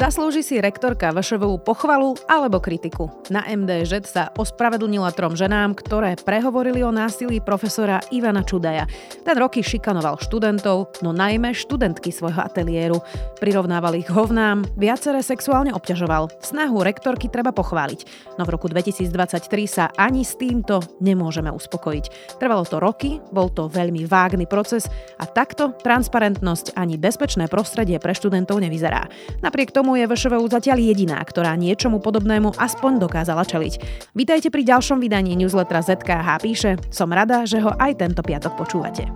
Zaslúži si rektorka VŠVU pochvalu alebo kritiku. Na MDŽ sa ospravedlnila trom ženám, ktoré prehovorili o násilí profesora Ivana Čudaja. Ten roky šikanoval študentov, no najmä študentky svojho ateliéru. Prirovnával ich hovnám, viacere sexuálne obťažoval. Snahu rektorky treba pochváliť, no v roku 2023 sa ani s týmto nemôžeme uspokojiť. Trvalo to roky, bol to veľmi vágny proces a takto transparentnosť ani bezpečné prostredie pre študentov nevyzerá. Napriek tomu je VŠVU zatiaľ jediná, ktorá niečomu podobnému aspoň dokázala čeliť. Vítajte pri ďalšom vydaní newslettera ZKH píše. Som rada, že ho aj tento piatok počúvate.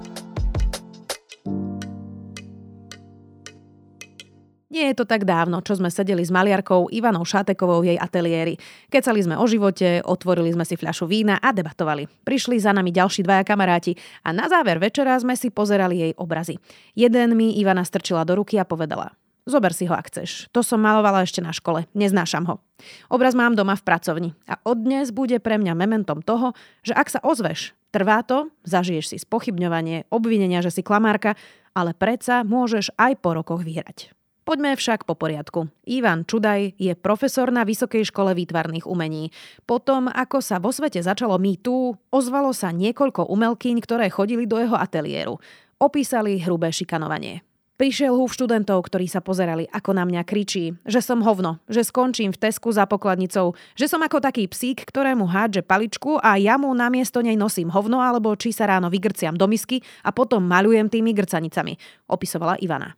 Nie je to tak dávno, čo sme sedeli s maliarkou Ivanou Šátekovou v jej ateliéri. Kecali sme o živote, otvorili sme si fľašu vína a debatovali. Prišli za nami ďalší dvaja kamaráti a na záver večera sme si pozerali jej obrazy. Jeden mi Ivana strčila do ruky a povedala – Zober si ho, ak chceš. To som malovala ešte na škole. Neznášam ho. Obraz mám doma v pracovni. A od dnes bude pre mňa mementom toho, že ak sa ozveš, trvá to, zažiješ si spochybňovanie, obvinenia, že si klamárka, ale predsa môžeš aj po rokoch vyhrať. Poďme však po poriadku. Ivan Čudaj je profesor na Vysokej škole výtvarných umení. Potom, ako sa vo svete začalo tu, ozvalo sa niekoľko umelkyň, ktoré chodili do jeho ateliéru. Opísali hrubé šikanovanie. Prišiel húf študentov, ktorí sa pozerali, ako na mňa kričí, že som hovno, že skončím v Tesku za pokladnicou, že som ako taký psík, ktorému hádže paličku a ja mu namiesto nej nosím hovno alebo či sa ráno vygrciam do misky a potom malujem tými grcanicami, opisovala Ivana.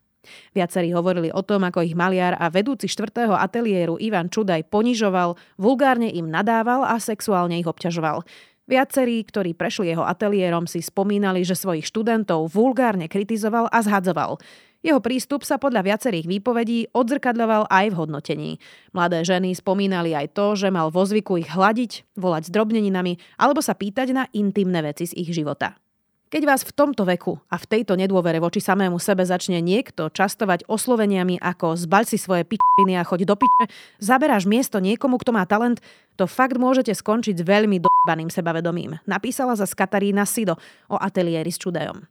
Viacerí hovorili o tom, ako ich maliar a vedúci štvrtého ateliéru Ivan Čudaj ponižoval, vulgárne im nadával a sexuálne ich obťažoval. Viacerí, ktorí prešli jeho ateliérom, si spomínali, že svojich študentov vulgárne kritizoval a zhadzoval. Jeho prístup sa podľa viacerých výpovedí odzrkadľoval aj v hodnotení. Mladé ženy spomínali aj to, že mal vo zvyku ich hľadiť, volať s drobneninami alebo sa pýtať na intimné veci z ich života. Keď vás v tomto veku a v tejto nedôvere voči samému sebe začne niekto častovať osloveniami ako zbaľ si svoje pičiny a choď do piče, zaberáš miesto niekomu, kto má talent, to fakt môžete skončiť s veľmi dobaným sebavedomím, napísala za Katarína Sido o ateliéri s čudajom.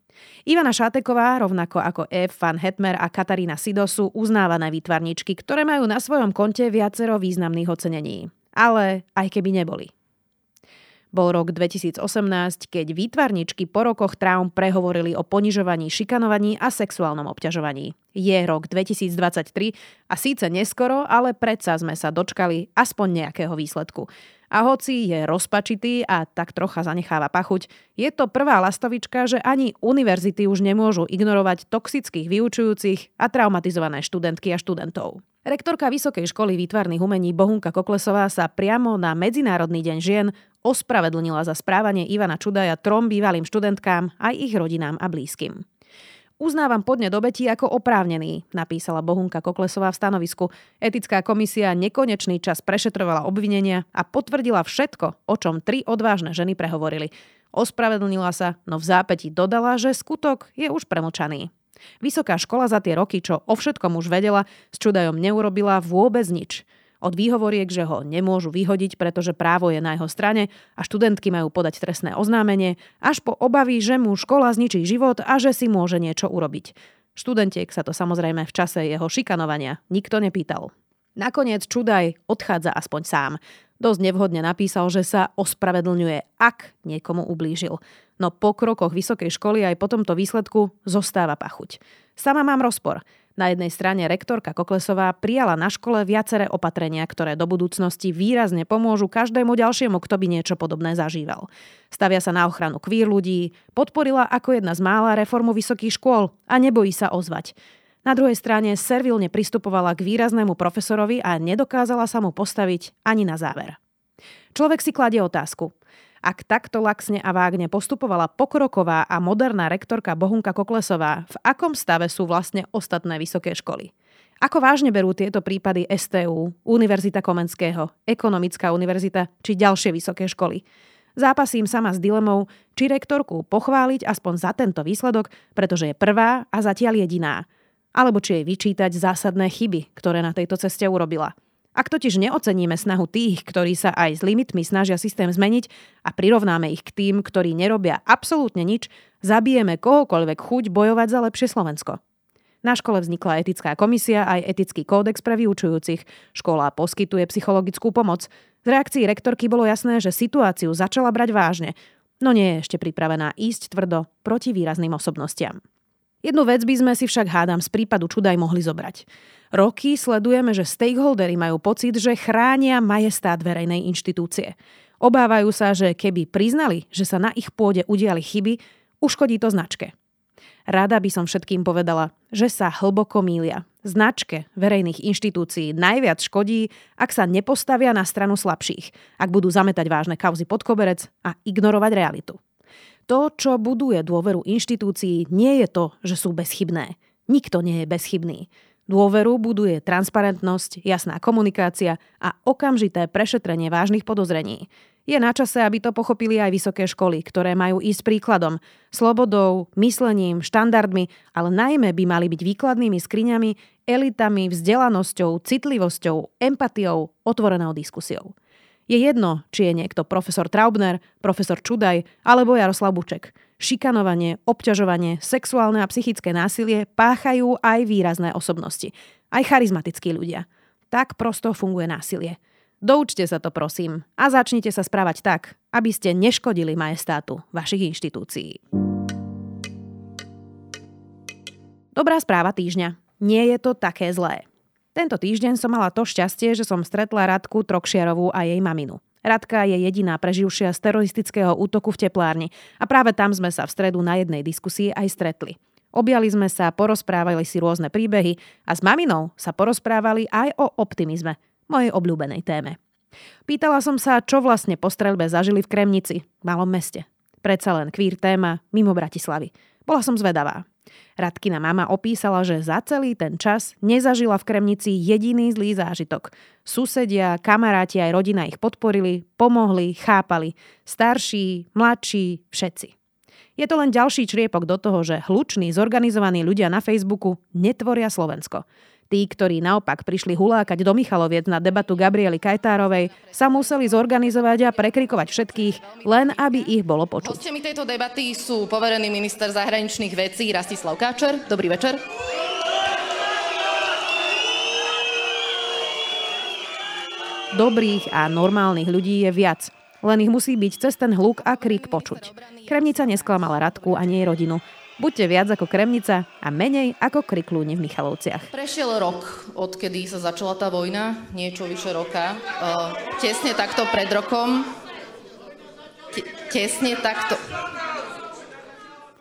Ivana Šáteková, rovnako ako Eve van Hetmer a Katarína Sido sú uznávané výtvarničky, ktoré majú na svojom konte viacero významných ocenení. Ale aj keby neboli. Bol rok 2018, keď výtvarničky po rokoch traum prehovorili o ponižovaní, šikanovaní a sexuálnom obťažovaní. Je rok 2023 a síce neskoro, ale predsa sme sa dočkali aspoň nejakého výsledku. A hoci je rozpačitý a tak trocha zanecháva pachuť, je to prvá lastovička, že ani univerzity už nemôžu ignorovať toxických vyučujúcich a traumatizované študentky a študentov. Rektorka Vysokej školy výtvarných umení Bohunka Koklesová sa priamo na Medzinárodný deň žien ospravedlnila za správanie Ivana Čudaja trom bývalým študentkám aj ich rodinám a blízkym. Uznávam podne do betí ako oprávnený, napísala Bohunka Koklesová v stanovisku. Etická komisia nekonečný čas prešetrovala obvinenia a potvrdila všetko, o čom tri odvážne ženy prehovorili. Ospravedlnila sa, no v zápäti dodala, že skutok je už premlčaný. Vysoká škola za tie roky, čo o všetkom už vedela, s čudajom neurobila vôbec nič. Od výhovoriek, že ho nemôžu vyhodiť, pretože právo je na jeho strane a študentky majú podať trestné oznámenie, až po obavy, že mu škola zničí život a že si môže niečo urobiť. Študentiek sa to samozrejme v čase jeho šikanovania nikto nepýtal. Nakoniec Čudaj odchádza aspoň sám. Dosť nevhodne napísal, že sa ospravedlňuje, ak niekomu ublížil. No po krokoch vysokej školy aj po tomto výsledku zostáva pachuť. Sama mám rozpor. Na jednej strane rektorka Koklesová prijala na škole viaceré opatrenia, ktoré do budúcnosti výrazne pomôžu každému ďalšiemu, kto by niečo podobné zažíval. Stavia sa na ochranu kvír ľudí, podporila ako jedna z mála reformu vysokých škôl a nebojí sa ozvať. Na druhej strane servilne pristupovala k výraznému profesorovi a nedokázala sa mu postaviť ani na záver. Človek si kladie otázku. Ak takto laxne a vágne postupovala pokroková a moderná rektorka Bohunka Koklesová, v akom stave sú vlastne ostatné vysoké školy? Ako vážne berú tieto prípady STU, Univerzita Komenského, Ekonomická univerzita či ďalšie vysoké školy? Zápasím sama s dilemou, či rektorku pochváliť aspoň za tento výsledok, pretože je prvá a zatiaľ jediná. Alebo či jej vyčítať zásadné chyby, ktoré na tejto ceste urobila – ak totiž neoceníme snahu tých, ktorí sa aj s limitmi snažia systém zmeniť a prirovnáme ich k tým, ktorí nerobia absolútne nič, zabijeme kohokoľvek chuť bojovať za lepšie Slovensko. Na škole vznikla etická komisia aj etický kódex pre vyučujúcich. Škola poskytuje psychologickú pomoc. Z reakcií rektorky bolo jasné, že situáciu začala brať vážne, no nie je ešte pripravená ísť tvrdo proti výrazným osobnostiam. Jednu vec by sme si však hádam z prípadu Čudaj mohli zobrať. Roky sledujeme, že stakeholdery majú pocit, že chránia majestát verejnej inštitúcie. Obávajú sa, že keby priznali, že sa na ich pôde udiali chyby, uškodí to značke. Rada by som všetkým povedala, že sa hlboko mília. Značke verejných inštitúcií najviac škodí, ak sa nepostavia na stranu slabších, ak budú zametať vážne kauzy pod koberec a ignorovať realitu. To, čo buduje dôveru inštitúcií, nie je to, že sú bezchybné. Nikto nie je bezchybný. Dôveru buduje transparentnosť, jasná komunikácia a okamžité prešetrenie vážnych podozrení. Je na čase, aby to pochopili aj vysoké školy, ktoré majú ísť príkladom, slobodou, myslením, štandardmi, ale najmä by mali byť výkladnými skriňami, elitami, vzdelanosťou, citlivosťou, empatiou, otvorenou diskusiou. Je jedno, či je niekto profesor Traubner, profesor Čudaj alebo Jaroslav Buček. Šikanovanie, obťažovanie, sexuálne a psychické násilie páchajú aj výrazné osobnosti. Aj charizmatickí ľudia. Tak prosto funguje násilie. Doučte sa to prosím a začnite sa správať tak, aby ste neškodili majestátu vašich inštitúcií. Dobrá správa týždňa. Nie je to také zlé. Tento týždeň som mala to šťastie, že som stretla Radku Trokšiarovú a jej maminu. Radka je jediná preživšia z teroristického útoku v teplárni a práve tam sme sa v stredu na jednej diskusii aj stretli. Objali sme sa, porozprávali si rôzne príbehy a s maminou sa porozprávali aj o optimizme, mojej obľúbenej téme. Pýtala som sa, čo vlastne po streľbe zažili v Kremnici, malom meste. Predsa len kvír téma mimo Bratislavy. Bola som zvedavá. Radkina mama opísala, že za celý ten čas nezažila v Kremnici jediný zlý zážitok. Susedia, kamaráti aj rodina ich podporili, pomohli, chápali. Starší, mladší, všetci. Je to len ďalší čriepok do toho, že hluční, zorganizovaní ľudia na Facebooku netvoria Slovensko. Tí, ktorí naopak prišli hulákať do Michaloviec na debatu Gabriely Kajtárovej, sa museli zorganizovať a prekrikovať všetkých, len aby ich bolo počuť. Hostiami tejto debaty sú poverený minister zahraničných vecí Rastislav Káčer. Dobrý večer. Dobrých a normálnych ľudí je viac. Len ich musí byť cez ten hluk a krík počuť. Kremnica nesklamala Radku a jej rodinu. Buďte viac ako Kremnica a menej ako Kriklúni v Michalovciach. Prešiel rok, odkedy sa začala tá vojna, niečo vyše roka. Uh, tesne takto pred rokom. tesne takto...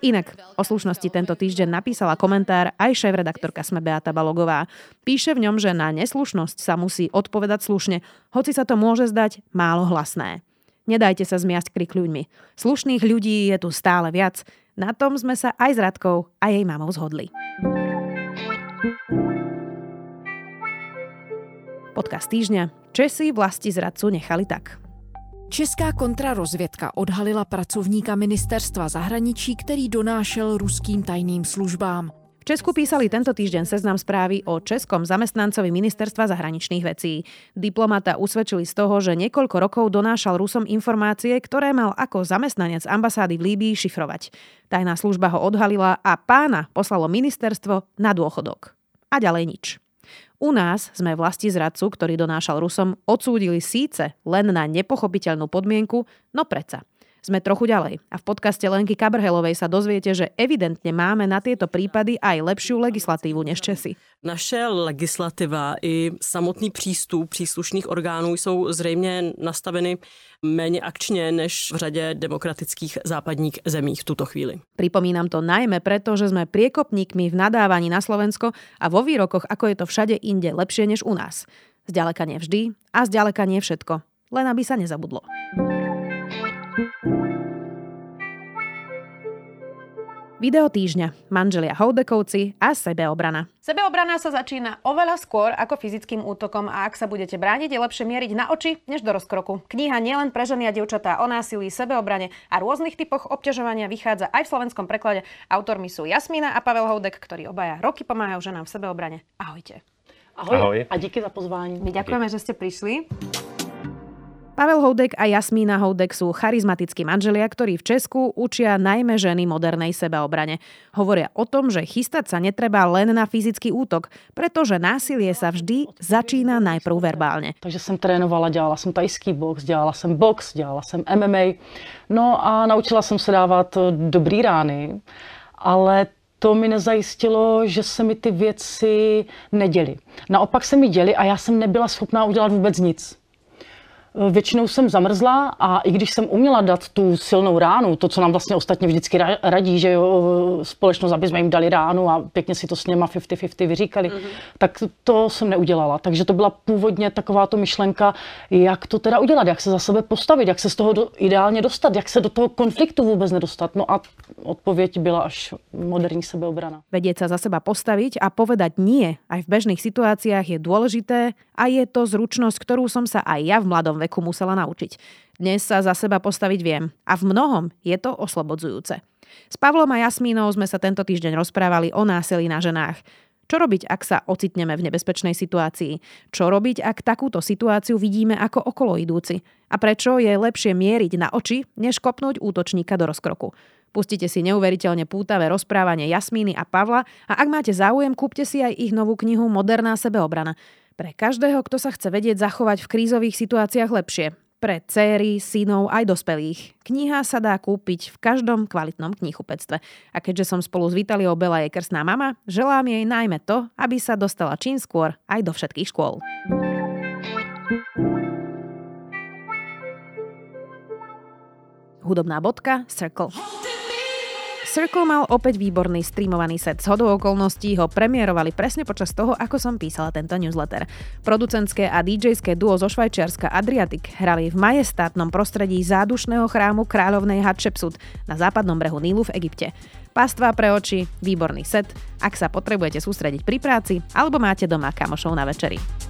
Inak o slušnosti tento týždeň napísala komentár aj šéf-redaktorka Sme Beata Balogová. Píše v ňom, že na neslušnosť sa musí odpovedať slušne, hoci sa to môže zdať málo hlasné. Nedajte sa zmiasť krikľuďmi. Slušných ľudí je tu stále viac. Na tom sme sa aj s Radkou a jej mamou zhodli. Podcast týždňa. Česi vlasti zradcu nechali tak. Česká kontrarozvědka odhalila pracovníka ministerstva zahraničí, který donášel ruským tajným službám. Česku písali tento týždeň seznam správy o českom zamestnancovi ministerstva zahraničných vecí. Diplomata usvedčili z toho, že niekoľko rokov donášal Rusom informácie, ktoré mal ako zamestnanec ambasády v Líbii šifrovať. Tajná služba ho odhalila a pána poslalo ministerstvo na dôchodok. A ďalej nič. U nás sme vlasti zradcu, ktorý donášal Rusom, odsúdili síce len na nepochopiteľnú podmienku, no predsa – sme trochu ďalej. A v podcaste Lenky Kabrhelovej sa dozviete, že evidentne máme na tieto prípady aj lepšiu legislatívu než Česi. Naše legislativa i samotný přístup příslušných orgánů jsou zřejmě nastaveny méně akčně než v řadě demokratických západních zemí v tuto chvíli. Pripomínam to najmä preto, že sme priekopníkmi v nadávaní na Slovensko a vo výrokoch, ako je to všade inde lepšie než u nás. Zďaleka nevždy a zďaleka nie všetko. Len aby sa nezabudlo. Video týždňa. Manželia Houdekovci a sebeobrana. Sebeobrana sa začína oveľa skôr ako fyzickým útokom a ak sa budete brániť, je lepšie mieriť na oči než do rozkroku. Kniha nielen pre ženy a dievčatá o násilí, sebeobrane a rôznych typoch obťažovania vychádza aj v slovenskom preklade. Autormi sú Jasmína a Pavel Houdek, ktorí obaja roky pomáhajú ženám v sebeobrane. Ahojte. Ahoj, Ahoj. a díky za pozvání. My ďakujeme, že ste prišli. Pavel Houdek a Jasmína Houdek sú charizmatickí manželia, ktorí v Česku učia najmä ženy modernej sebaobrane. Hovoria o tom, že chystať sa netreba len na fyzický útok, pretože násilie sa vždy začína najprv verbálne. Takže jsem trénovala, dělala jsem tajský box, dělala jsem box, dělala jsem MMA. No a naučila jsem se dávat dobrý rány, ale to mi nezajistilo, že se mi ty věci neděly. Naopak se mi děly a já jsem nebyla schopná udělat vůbec nic. Většinou jsem zamrzla a i když jsem uměla dát tu silnou ránu, to, co nám vlastně ostatně vždycky radí, že jo, společnost, aby jsme jim dali ránu a pěkně si to s něma 50-50 vyříkali, mm-hmm. tak to jsem neudělala. Takže to byla původně taková to myšlenka, jak to teda udělat, jak se za sebe postavit, jak se z toho do, ideálně dostat, jak se do toho konfliktu vůbec nedostat. No a odpověď byla až moderní sebeobrana. Vedieť sa za seba postaviť a povedať nie aj v bežných situáciách je dôležité a je to zručnosť, ktorú som sa aj ja v mladom veku musela naučiť. Dnes sa za seba postaviť viem a v mnohom je to oslobodzujúce. S Pavlom a Jasmínou sme sa tento týždeň rozprávali o násilí na ženách. Čo robiť, ak sa ocitneme v nebezpečnej situácii? Čo robiť, ak takúto situáciu vidíme ako okoloidúci? A prečo je lepšie mieriť na oči, než kopnúť útočníka do rozkroku? Pustite si neuveriteľne pútavé rozprávanie Jasmíny a Pavla a ak máte záujem, kúpte si aj ich novú knihu Moderná sebeobrana. Pre každého, kto sa chce vedieť zachovať v krízových situáciách lepšie. Pre céry, synov aj dospelých. Kniha sa dá kúpiť v každom kvalitnom knihupectve. A keďže som spolu s Vitaliou Bela jej krstná mama, želám jej najmä to, aby sa dostala čím skôr aj do všetkých škôl. Hudobná bodka Circle. Circle mal opäť výborný streamovaný set. S hodou okolností ho premiérovali presne počas toho, ako som písala tento newsletter. Producentské a DJské duo zo Švajčiarska Adriatic hrali v majestátnom prostredí zádušného chrámu kráľovnej Hatshepsut na západnom brehu Nílu v Egypte. Pastva pre oči, výborný set, ak sa potrebujete sústrediť pri práci alebo máte doma kamošov na večeri.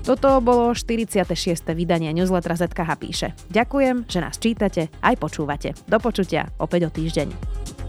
Toto bolo 46. vydanie newslettera ZKH píše. Ďakujem, že nás čítate aj počúvate. Do počutia opäť o týždeň.